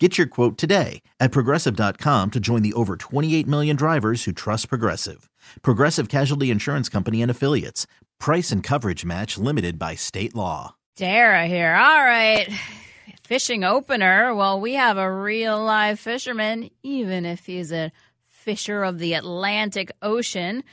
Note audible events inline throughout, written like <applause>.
Get your quote today at progressive.com to join the over 28 million drivers who trust Progressive. Progressive Casualty Insurance Company and Affiliates. Price and coverage match limited by state law. Dara here. All right. Fishing opener. Well, we have a real live fisherman, even if he's a fisher of the Atlantic Ocean.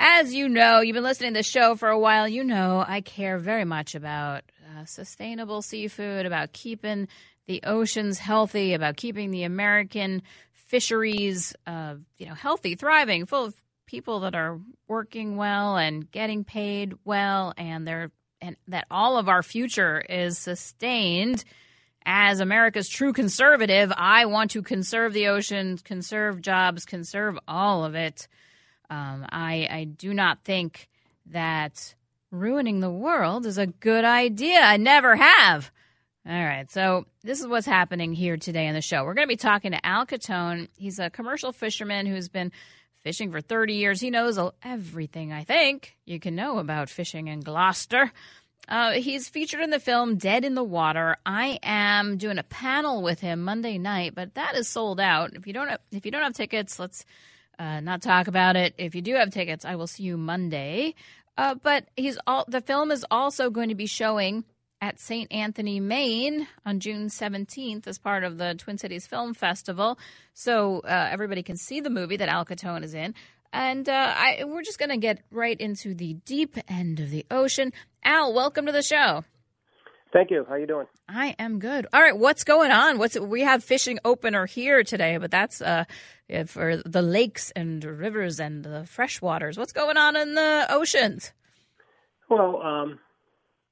As you know, you've been listening to the show for a while. You know, I care very much about uh, sustainable seafood, about keeping the oceans healthy, about keeping the American fisheries, uh, you know, healthy, thriving, full of people that are working well and getting paid well, and they're and that all of our future is sustained. As America's true conservative, I want to conserve the oceans, conserve jobs, conserve all of it. Um, I, I do not think that ruining the world is a good idea. I never have. All right, so this is what's happening here today in the show. We're going to be talking to Al Cottone. He's a commercial fisherman who's been fishing for 30 years. He knows everything, I think, you can know about fishing in Gloucester. Uh, he's featured in the film Dead in the Water. I am doing a panel with him Monday night, but that is sold out. If you don't have, if you don't have tickets, let's uh, not talk about it. If you do have tickets, I will see you Monday. Uh, but he's all the film is also going to be showing at St. Anthony Main on June 17th as part of the Twin Cities Film Festival. So uh, everybody can see the movie that Al Cottone is in. And uh, I, we're just going to get right into the deep end of the ocean. Al, welcome to the show. Thank you. How you doing? I am good. All right, what's going on? What's we have fishing opener here today, but that's uh, for the lakes and rivers and the freshwaters. What's going on in the oceans? Well, um,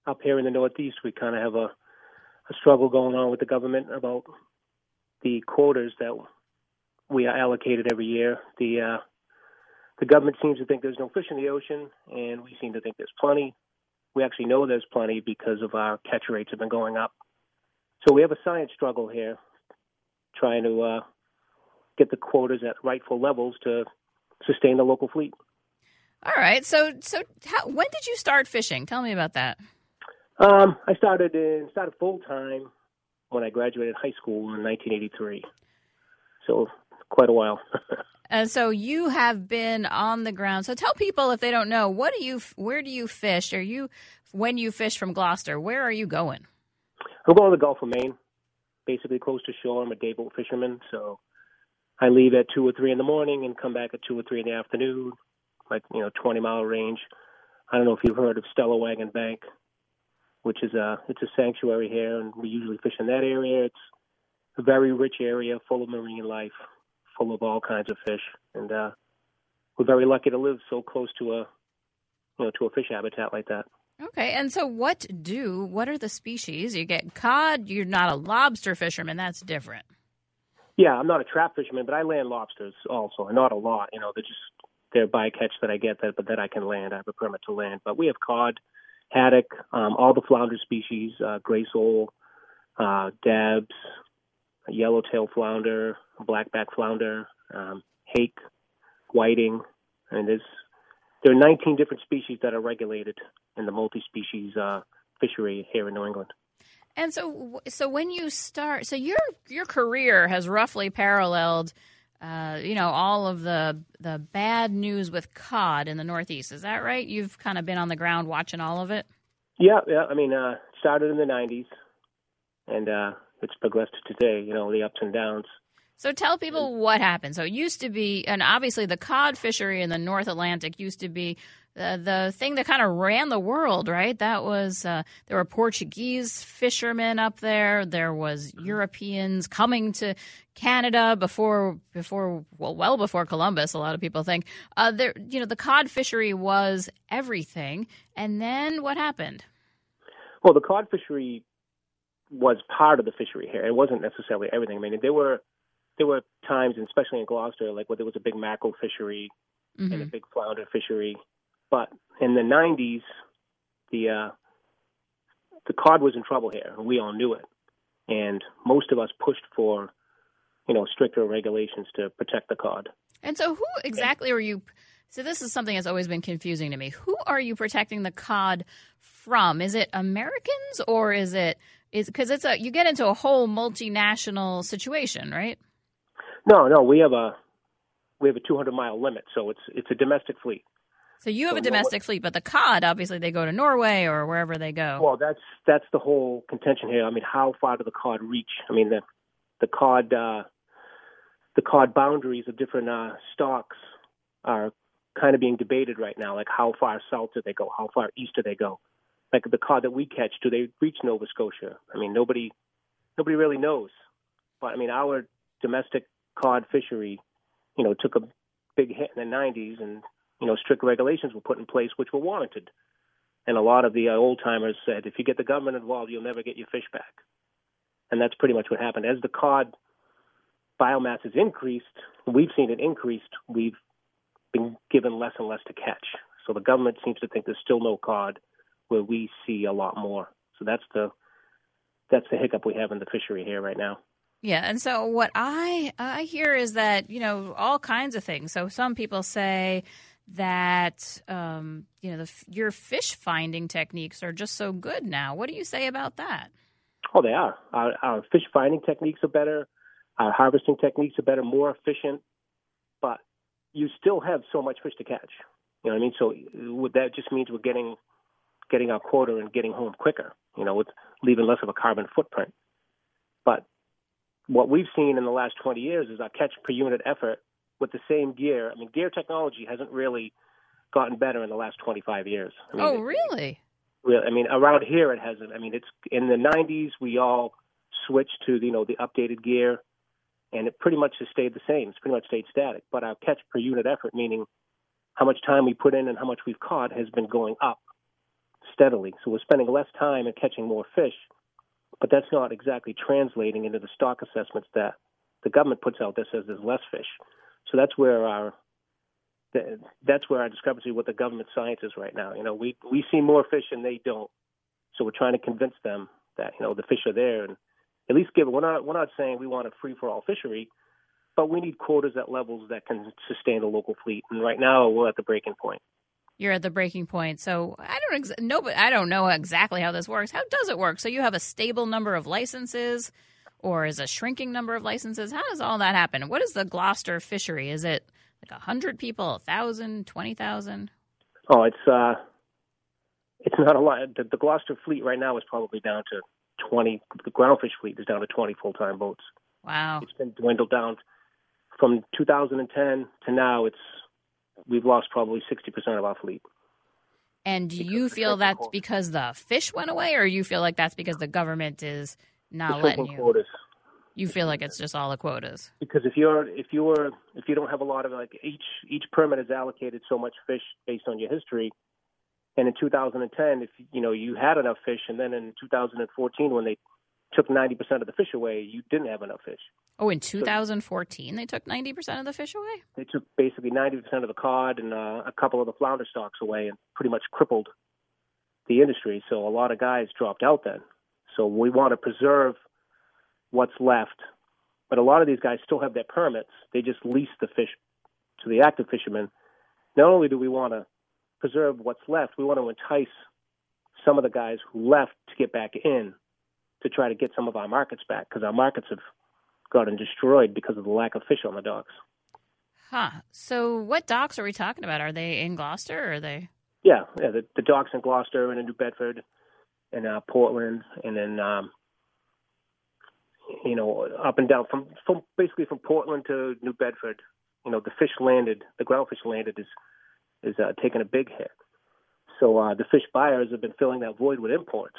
up here in the Northeast, we kind of have a, a struggle going on with the government about the quotas that we are allocated every year. The uh, the government seems to think there's no fish in the ocean, and we seem to think there's plenty. We actually know there's plenty because of our catch rates have been going up. So we have a science struggle here, trying to uh, get the quotas at rightful levels to sustain the local fleet. All right. So, so how, when did you start fishing? Tell me about that. Um, I started in started full time when I graduated high school in 1983. So quite a while. <laughs> and so you have been on the ground. So tell people if they don't know, what do you where do you fish? Are you when you fish from Gloucester, where are you going? I'm going to the Gulf of Maine, basically close to shore. I'm a dayboat fisherman, so I leave at two or three in the morning and come back at two or three in the afternoon, like you know, 20 mile range. I don't know if you've heard of Stellwagen Bank which is a it's a sanctuary here, and we usually fish in that area. It's a very rich area, full of marine life, full of all kinds of fish, and uh, we're very lucky to live so close to a you know to a fish habitat like that. Okay, and so what do what are the species? You get cod. You're not a lobster fisherman. That's different. Yeah, I'm not a trap fisherman, but I land lobsters also, and not a lot. You know, they're just they're bycatch that I get that, but that I can land. I have a permit to land. But we have cod, haddock, um, all the flounder species, uh, gray sole, uh, dabs, yellowtail flounder, blackback flounder, um, hake, whiting, and there's there are 19 different species that are regulated in the multi-species uh, fishery here in New England. And so, so when you start, so your your career has roughly paralleled, uh, you know, all of the the bad news with cod in the Northeast. Is that right? You've kind of been on the ground watching all of it. Yeah, yeah. I mean, uh, started in the '90s, and uh, it's progressed to today. You know, the ups and downs. So tell people what happened. So it used to be, and obviously the cod fishery in the North Atlantic used to be the, the thing that kind of ran the world, right? That was uh, there were Portuguese fishermen up there. There was Europeans coming to Canada before before well well before Columbus. A lot of people think uh, there. You know, the cod fishery was everything. And then what happened? Well, the cod fishery was part of the fishery here. It wasn't necessarily everything. I mean, there were there were times, especially in Gloucester, like where there was a big mackerel fishery mm-hmm. and a big flounder fishery. But in the 90s, the uh, the cod was in trouble here, and we all knew it. And most of us pushed for, you know, stricter regulations to protect the cod. And so, who exactly are you? So, this is something that's always been confusing to me. Who are you protecting the cod from? Is it Americans or is it is because it's a you get into a whole multinational situation, right? No, no, we have a we have a 200 mile limit, so it's it's a domestic fleet. So you have So a domestic fleet, but the cod obviously they go to Norway or wherever they go. Well, that's that's the whole contention here. I mean, how far do the cod reach? I mean, the the cod uh, the cod boundaries of different uh, stocks are kind of being debated right now. Like, how far south do they go? How far east do they go? Like the cod that we catch, do they reach Nova Scotia? I mean, nobody nobody really knows. But I mean, our domestic cod fishery, you know, took a big hit in the 90s, and you know, strict regulations were put in place which were warranted. And a lot of the uh, old timers said, if you get the government involved, you'll never get your fish back. And that's pretty much what happened. As the cod biomass has increased, we've seen it increased. We've been given less and less to catch. So the government seems to think there's still no cod, where we see a lot more. So that's the that's the hiccup we have in the fishery here right now. Yeah, and so what I I hear is that you know all kinds of things. So some people say that um, you know the, your fish finding techniques are just so good now. What do you say about that? Oh, they are. Our, our fish finding techniques are better. Our harvesting techniques are better, more efficient. But you still have so much fish to catch. You know what I mean? So that just means we're getting getting our quota and getting home quicker. You know, with leaving less of a carbon footprint. But what we've seen in the last 20 years is our catch per unit effort with the same gear. I mean, gear technology hasn't really gotten better in the last 25 years. I mean, oh, it- really? Really, I mean, around here it hasn't. I mean, it's in the 90s we all switched to you know the updated gear, and it pretty much has stayed the same. It's pretty much stayed static. But our catch per unit effort, meaning how much time we put in and how much we've caught, has been going up steadily. So we're spending less time and catching more fish, but that's not exactly translating into the stock assessments that the government puts out that says there's less fish. So that's where our that's where our discrepancy with the government science is right now. You know, we we see more fish and they don't. So we're trying to convince them that you know the fish are there and at least give. We're not we're not saying we want a free for all fishery, but we need quotas at levels that can sustain the local fleet. And right now we're at the breaking point. You're at the breaking point. So I don't ex- no, but I don't know exactly how this works. How does it work? So you have a stable number of licenses, or is a shrinking number of licenses? How does all that happen? What is the Gloucester fishery? Is it like a hundred people, a thousand, twenty thousand? Oh, it's uh, it's not a lot. The, the Gloucester fleet right now is probably down to twenty. The groundfish fleet is down to twenty full time boats. Wow. It's been dwindled down from 2010 to now. It's we've lost probably 60% of our fleet. And do you feel that's because the fish went away, or you feel like that's because the government is not letting you? quotas. You feel like it's just all the quotas. Because if you're if you're if you don't have a lot of like each each permit is allocated so much fish based on your history, and in 2010 if you know you had enough fish, and then in 2014 when they took 90% of the fish away, you didn't have enough fish. Oh, in 2014, they took 90% of the fish away? They took basically 90% of the cod and uh, a couple of the flounder stocks away, and pretty much crippled the industry. So a lot of guys dropped out then. So we want to preserve what's left, but a lot of these guys still have their permits. They just lease the fish to the active fishermen. Not only do we want to preserve what's left, we want to entice some of the guys who left to get back in to try to get some of our markets back because our markets have gotten destroyed because of the lack of fish on the docks. Huh. So, what docks are we talking about? Are they in Gloucester or are they? Yeah, yeah. The, the docks in Gloucester and in New Bedford, and uh, Portland, and then um, you know up and down from from basically from Portland to New Bedford. You know, the fish landed, the groundfish landed is is uh, taking a big hit. So uh, the fish buyers have been filling that void with imports.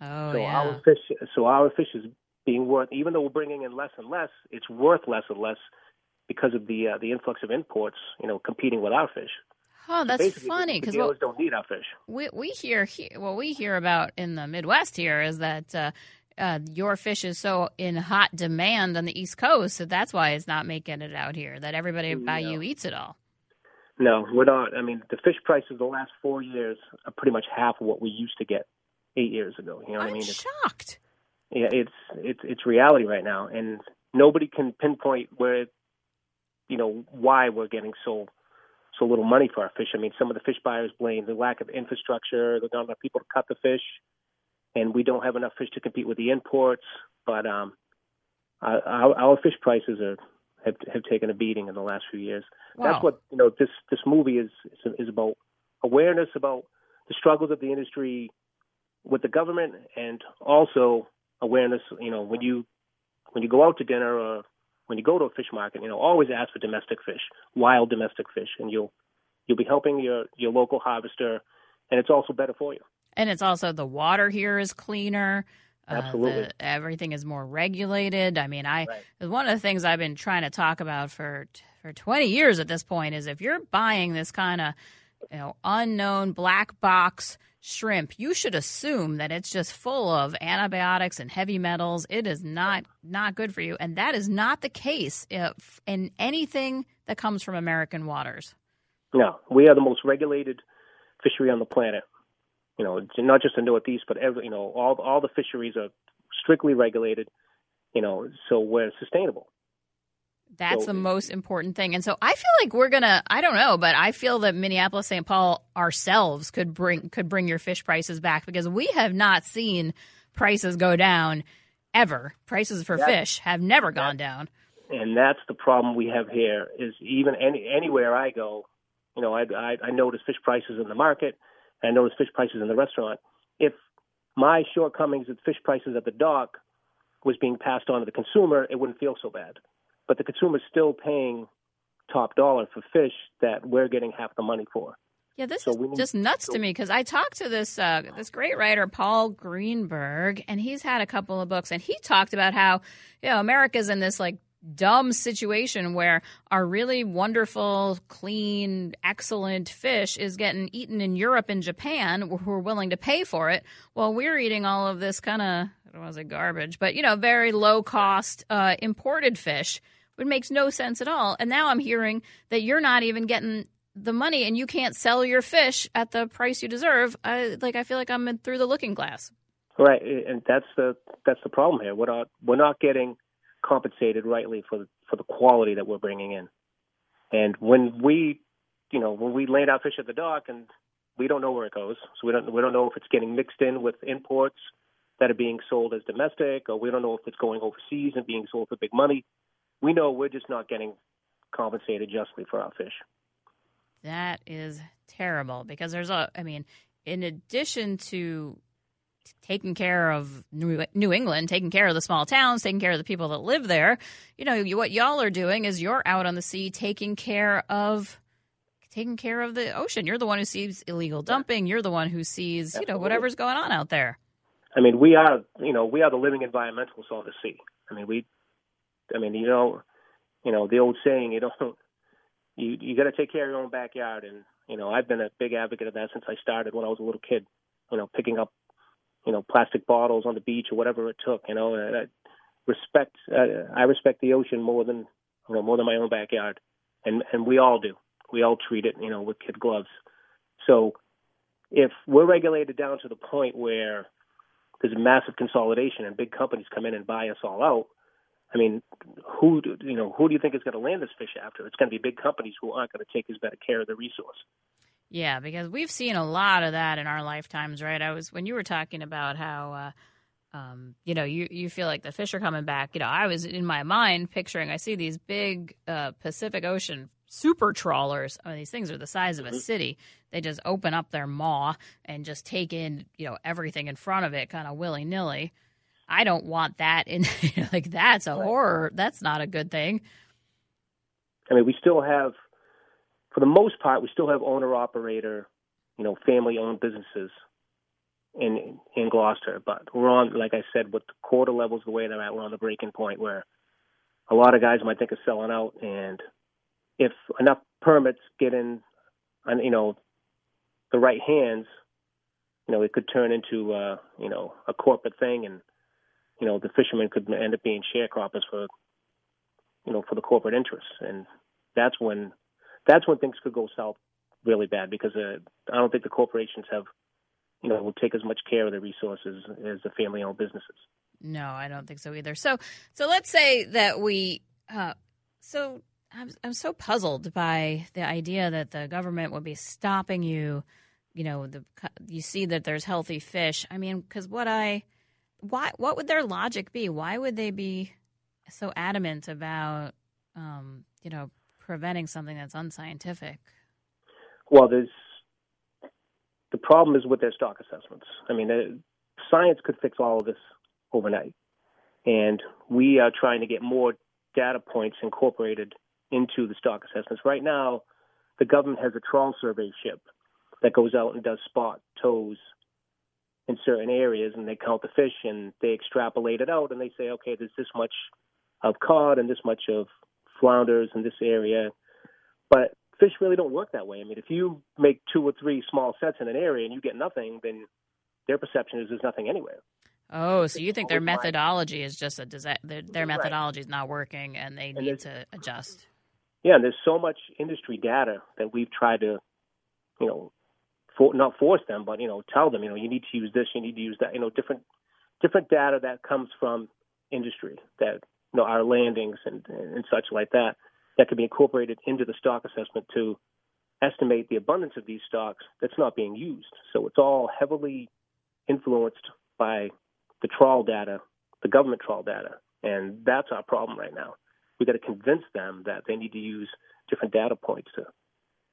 Oh, so yeah. our fish, so our fish is being worth, even though we're bringing in less and less, it's worth less and less because of the uh, the influx of imports. You know, competing with our fish. Oh, that's Basically, funny because what don't need our fish. we we hear he, what we hear about in the Midwest here is that uh, uh, your fish is so in hot demand on the East Coast that that's why it's not making it out here. That everybody by Yeah. you eats it all. No, we're not. I mean, the fish prices the last four years are pretty much half of what we used to get eight years ago. You know what I'm I mean? It's, shocked. Yeah, it's it's it's reality right now, and nobody can pinpoint where, you know, why we're getting so so little money for our fish. I mean, some of the fish buyers blame the lack of infrastructure. There's not enough people to cut the fish, and we don't have enough fish to compete with the imports. But um, our, our fish prices are have have taken a beating in the last few years. Wow. That's what you know. This this movie is is about awareness about the struggles of the industry with the government, and also awareness. You know, when you when you go out to dinner or when you go to a fish market, you know, always ask for domestic fish, wild domestic fish, and you'll you'll be helping your your local harvester, and it's also better for you. And it's also the water here is cleaner. Absolutely. Uh, the, everything is more regulated. I mean, I right. one of the things I've been trying to talk about for for 20 years at this point is if you're buying this kind of you know unknown black box shrimp, you should assume that it's just full of antibiotics and heavy metals. It is not not good for you, and that is not the case if, in anything that comes from American waters. No, we are the most regulated fishery on the planet you know, not just the Northeast, but every, you know, all all the fisheries are strictly regulated, you know, so we're sustainable. That's so, the most important thing. And so I feel like we're gonna I don't know, but I feel that Minneapolis St. Paul ourselves could bring could bring your fish prices back because we have not seen prices go down ever. Prices for fish have never gone down. And that's the problem we have here is even any anywhere I go, you know, I I, I notice fish prices in the market and I notice fish prices in the restaurant. If my shortcomings with fish prices at the dock was being passed on to the consumer, it wouldn't feel so bad. But the consumer's still paying top dollar for fish that we're getting half the money for. Yeah, this so is need, just nuts so, to me because I talked to this uh, this great writer Paul Greenberg, and he's had a couple of books, and he talked about how you know America's in this like dumb situation where our really wonderful, clean, excellent fish is getting eaten in Europe and Japan who are willing to pay for it while we're eating all of this kind of, I don't want to say garbage, but, you know, very low cost uh, imported fish. It makes no sense at all. And now I'm hearing that you're not even getting the money and you can't sell your fish at the price you deserve. I, like, I feel like I'm through the looking glass. Right, and that's the that's the problem here. We're not we're not getting compensated rightly for for the quality that we're bringing in. And when we, you know, when we land our fish at the dock and we don't know where it goes, so we don't we don't know if it's getting mixed in with imports that are being sold as domestic, or we don't know if it's going overseas and being sold for big money. We know we're just not getting compensated justly for our fish. That is terrible because there's a, I mean, in addition to taking care of New England, taking care of the small towns, taking care of the people that live there. You know, what y'all are doing is you're out on the sea taking care of taking care of the ocean. You're the one who sees illegal dumping. You're the one who sees, Absolutely. you know, whatever's going on out there. I mean, we are, you know, we are the living environmentalists of the sea. I mean, we, I mean, you know, you know, the old saying, you don't, <laughs> you you got to take care of your own backyard, and you know, I've been a big advocate of that since I started when I was a little kid. You know, picking up you know plastic bottles on the beach or whatever it took. You know, and I respect uh, I respect the ocean more than you know more than my own backyard, and and we all do. We all treat it you know with kid gloves. So if we're regulated down to the point where there's massive consolidation and big companies come in and buy us all out, I mean, who do, you know who do you think is going to land this fish after? It's going to be big companies who aren't going to take as better care of the resource. Yeah, because we've seen a lot of that in our lifetimes, right? I was when you were talking about how uh, um, you know, you, you feel like the fish are coming back. You know, I was in my mind picturing, I see these big uh, Pacific Ocean super trawlers. I mean, these things are the size of a mm-hmm. city. They just open up their maw and just take in, you know, everything in front of it kind of willy nilly. I don't want that in, <laughs> like, that's a horror. That's not a good thing. I mean, we still have for the most part, we still have owner operator, you know, family owned businesses in in Gloucester. But we're on, like I said, with the quota levels the way they're at, we're on the breaking point where a lot of guys might think of selling out, and if enough permits get in, on you know, the right hands, you know, it could turn into uh, you know a corporate thing, and you know the fishermen could end up being sharecroppers for you know for the corporate interests, and that's when that's when things could go south really bad because uh, I don't think the corporations have, you know, will take as much care of the resources as the family-owned businesses. No, I don't think so either. So, so let's say that we, uh, so I'm I'm so puzzled by the idea that the government would be stopping you. You know, the you see that there's healthy fish. I mean, because what I, why, what would their logic be? Why would they be so adamant about, um, you know, preventing something that's unscientific? Well, there's the problem is with their stock assessments. I mean, uh, science could fix all of this overnight, and we are trying to get more data points incorporated into the stock assessments. Right now, the government has a trawl survey ship that goes out and does spot tows in certain areas, and they count the fish and they extrapolate it out, and they say, okay, there's this much of cod and this much of flounders in this area. But fish really don't work that way. I mean, if you make two or three small sets in an area and you get nothing, then their perception is there's nothing anywhere. Oh, so you think their methodology is just a disaster? Their, their methodology is not working, and they and need to adjust. Yeah, and there's so much industry data that we've tried to, you know, for, not force them, but you know, tell them, you know, you need to use this, you need to use that, you know, different different data that comes from industry that you know our landings and and such like that that can be incorporated into the stock assessment to estimate the abundance of these stocks that's not being used. So it's all heavily influenced by the trawl data, the government trawl data, and that's our problem right now. We've got to convince them that they need to use different data points to,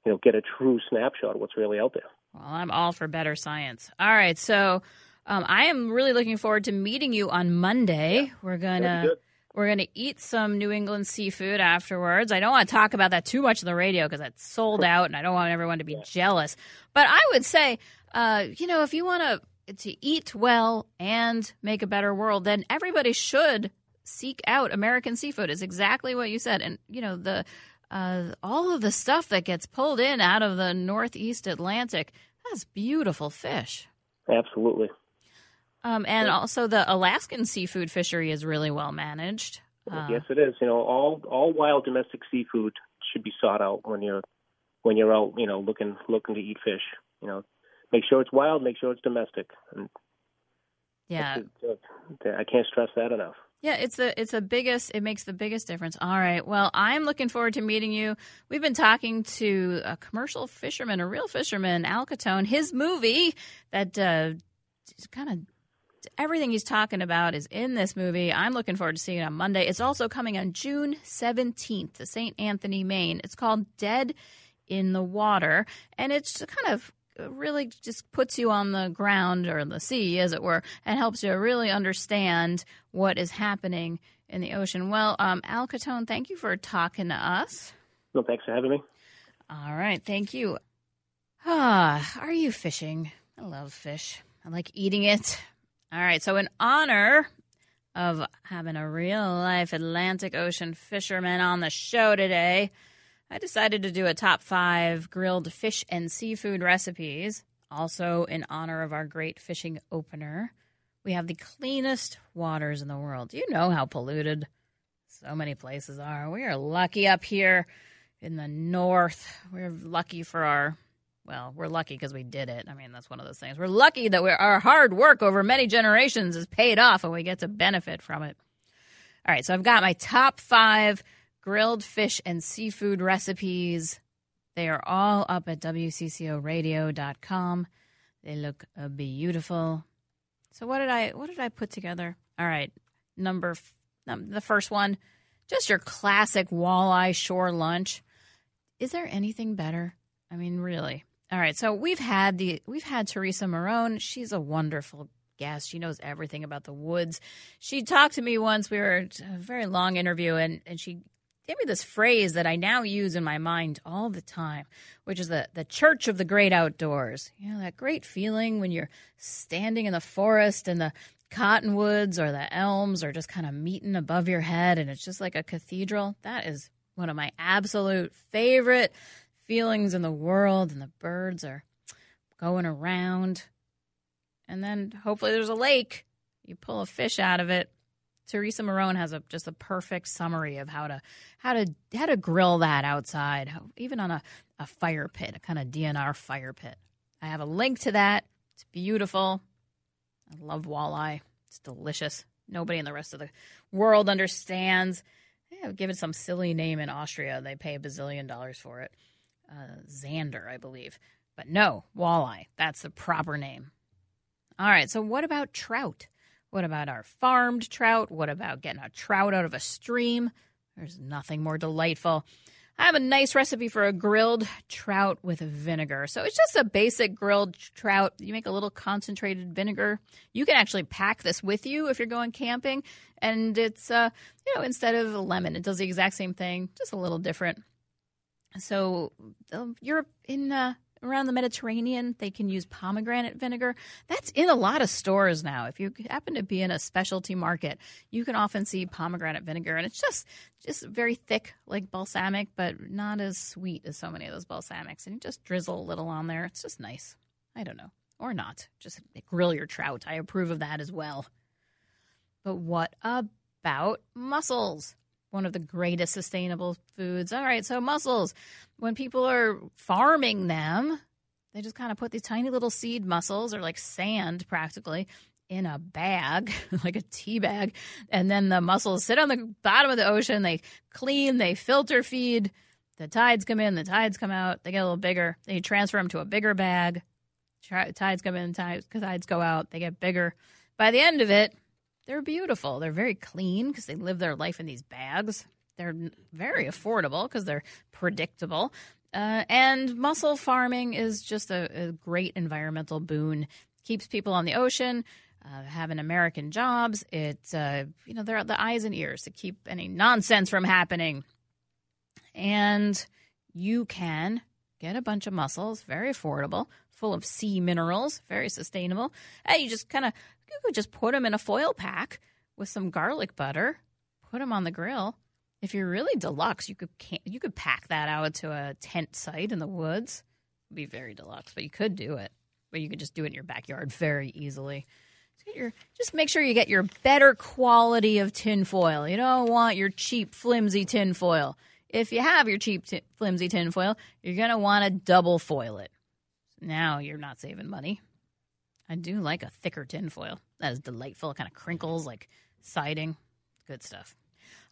you know, get a true snapshot of what's really out there. Well, I'm all for better science. All right, so um, I am really looking forward to meeting you on Monday. Yeah. We're gonna we're gonna eat some New England seafood afterwards. I don't want to talk about that too much on the radio because it's sold out, and I don't want everyone to be yeah. jealous. But I would say, uh, you know, if you want to to eat well and make a better world, then everybody should seek out American seafood. Is exactly what you said, and you know the uh, all of the stuff that gets pulled in out of the Northeast Atlantic. That's beautiful fish. Absolutely. Um, and yeah. also the Alaskan seafood fishery is really well managed. Uh, yes, it is. You know, all all wild domestic seafood should be sought out when you're when you're out. You know, looking looking to eat fish. You know, make sure it's wild, make sure it's domestic. And yeah, I can't stress that enough. Yeah, it's the it's the biggest. It makes the biggest difference. All right. Well, I'm looking forward to meeting you. We've been talking to a commercial fisherman, a real fisherman, Al Cottone. His movie that uh, kind of everything he's talking about is in this movie. I'm looking forward to seeing it on Monday. It's also coming on June 17th to St. Anthony Main. It's called Dead in the Water, and it's kind of really just puts you on the ground or the sea, as it were, and helps you really understand what is happening in the ocean. Well, um, Al Cottone, thank you for talking to us. No, thanks for having me. All right, thank you. Ah, are you fishing? I love fish. I like eating it. All right, so in honor of having a real life Atlantic Ocean fisherman on the show today, I decided to do a top five grilled fish and seafood recipes. Also, in honor of our great fishing opener, we have the cleanest waters in the world. You know how polluted so many places are? We are lucky up here in the north. We're lucky for our, well, we're lucky because we did it. I mean, that's one of those things. We're lucky that our hard work over many generations is paid off and we get to benefit from it. All right, so I've got my top five grilled fish and seafood recipes. They are all up at wccoradio.com. They look uh, beautiful. So what did I what did I put together? All right, number f- um, the first one, just your classic walleye shore lunch. Is there anything better? I mean, really. All right, so we've had the we've had Teresa Marrone. She's a wonderful guest. She knows everything about the woods. She talked to me once. We were a very long interview, and and she gave me this phrase that I now use in my mind all the time, which is the, the church of the great outdoors. You know, that great feeling when you're standing in the forest and the cottonwoods or the elms are just kind of meeting above your head and it's just like a cathedral. That is one of my absolute favorite feelings in the world. And the birds are going around. And then hopefully there's a lake. You pull a fish out of it Teresa Marrone has a just a perfect summary of how to how to how to grill that outside, even on a, a fire pit, a kind of DNR fire pit. I have a link to that. It's beautiful. I love walleye. It's delicious. Nobody in the rest of the world understands. Yeah, give it some silly name in Austria. They pay a bazillion dollars for it. Uh, Zander, I believe. But no, walleye. That's the proper name. All right, so what about trout? What about our farmed trout? What about getting a trout out of a stream? There's nothing more delightful. I have a nice recipe for a grilled trout with vinegar. So it's just a basic grilled trout. You make a little concentrated vinegar. You can actually pack this with you if you're going camping. And it's, uh, you know, instead of a lemon, it does the exact same thing, just a little different. So um, you're in uh, around the Mediterranean, they can use pomegranate vinegar. That's in a lot of stores now. If you happen to be in a specialty market, you can often see pomegranate vinegar, and it's just just very thick, like balsamic, but not as sweet as so many of those balsamics. And you just drizzle a little on there. It's just nice. I don't know, or not. Just grill your trout. I approve of that as well. But what about mussels? One of the greatest sustainable foods. All right, so mussels. When people are farming them, they just kind of put these tiny little seed mussels, or like sand practically, in a bag, <laughs> like a tea bag. And then the mussels sit on the bottom of the ocean. They clean, they filter feed. The tides come in, the tides come out. They get a little bigger. They transfer them to a bigger bag. Tides come in, tides, tides go out. They get bigger. By the end of it, they're beautiful. They're very clean because they live their life in these bags. They're very affordable because they're predictable. Uh, and mussel farming is just a, a, great environmental boon. Keeps people on the ocean, uh, having American jobs. It's uh, you know they're the eyes and ears to keep any nonsense from happening. And you can get a bunch of mussels, very affordable, full of sea minerals, very sustainable. And you just kind of you could just put them in a foil pack with some garlic butter, put them on the grill. If you're really deluxe, you could you could pack that out to a tent site in the woods. It'd be very deluxe, but you could do it. But you could just do it in your backyard very easily. Your, just make sure you get your better quality of tinfoil. You don't want your cheap, flimsy tinfoil. If you have your cheap, t- flimsy tinfoil, you're going to want to double foil it. Now you're not saving money. I do like a thicker tinfoil. That is delightful. It kind of crinkles like siding. Good stuff.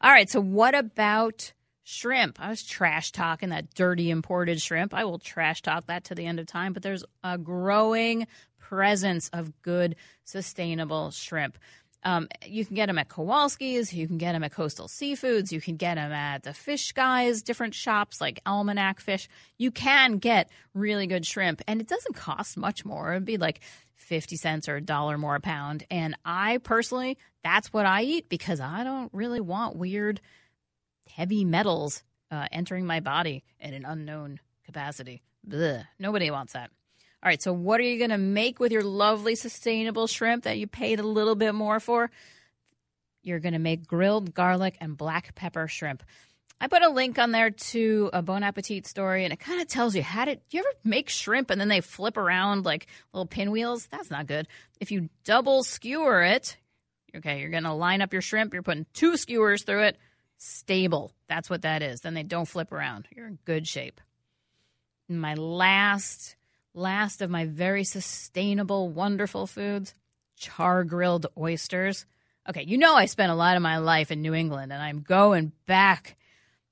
All right. So, what about shrimp? I was trash talking that dirty imported shrimp. I will trash talk that to the end of time, but there's a growing presence of good, sustainable shrimp. Um, you can get them at Kowalski's. You can get them at Coastal Seafoods. You can get them at the fish guys, different shops like Almanac Fish. You can get really good shrimp, and it doesn't cost much more. It'd be like 50 cents or a dollar more a pound. And I personally, that's what I eat because I don't really want weird heavy metals uh, entering my body in an unknown capacity. Nobody wants that. All right, so what are you going to make with your lovely sustainable shrimp that you paid a little bit more for? You're going to make grilled garlic and black pepper shrimp. I put a link on there to a Bon Appetit story, and it kind of tells you how to. You ever make shrimp and then they flip around like little pinwheels? That's not good. If you double skewer it, okay, you're going to line up your shrimp. You're putting two skewers through it. Stable. That's what that is. Then they don't flip around. You're in good shape. My last Last of my very sustainable, wonderful foods char grilled oysters. Okay, you know I spent a lot of my life in New England and I'm going back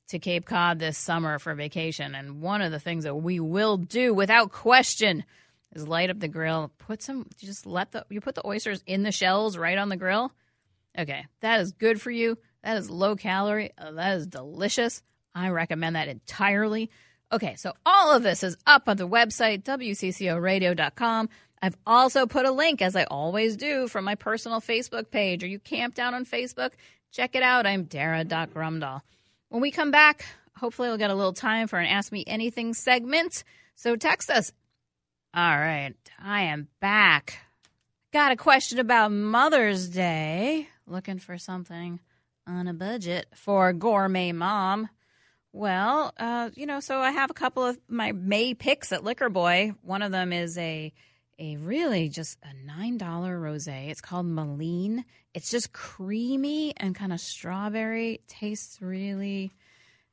to Cape Cod this summer for vacation. And one of the things that we will do without question is light up the grill, put some, just let the, you put the oysters in the shells right on the grill. Okay, that is good for you. That is low calorie. Oh, that is delicious. I recommend that entirely. Okay, so all of this is up on the website, WCCOradio.com. I've also put a link, as I always do, from my personal Facebook page. Are you camped out on Facebook? Check it out. I'm Dara.Grumdahl. When we come back, hopefully we'll get a little time for an Ask Me Anything segment. So text us. All right, I am back. Got a question about Mother's Day. Looking for something on a budget for gourmet mom. Well, uh, you know, so I have a couple of my May picks at Liquor Boy. One of them is a a really just a $9 rosé. It's called Malene. It's just creamy and kind of strawberry. Tastes really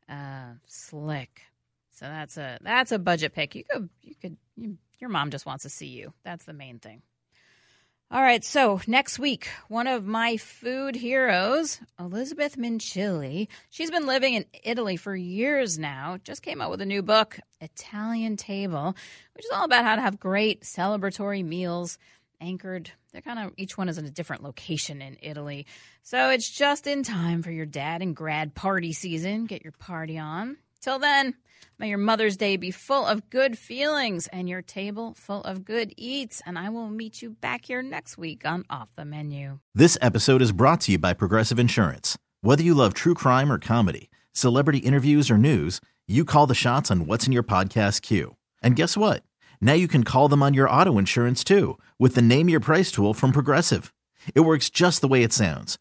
uh, slick. So that's a that's a budget pick. You could you could you, your mom just wants to see you. That's the main thing. All right, so next week, one of my food heroes, Elizabeth Minchilli, she's been living in Italy for years now, just came out with a new book, Italian Table, which is all about how to have great celebratory meals anchored. They're kind of, each one is in a different location in Italy. So it's just in time for your dad and grad party season. Get your party on. Till then, may your Mother's Day be full of good feelings and your table full of good eats. And I will meet you back here next week on Off the Menu. This episode is brought to you by Progressive Insurance. Whether you love true crime or comedy, celebrity interviews or news, you call the shots on what's in your podcast queue. And guess what? Now you can call them on your auto insurance too with the Name Your Price tool from Progressive. It works just the way it sounds.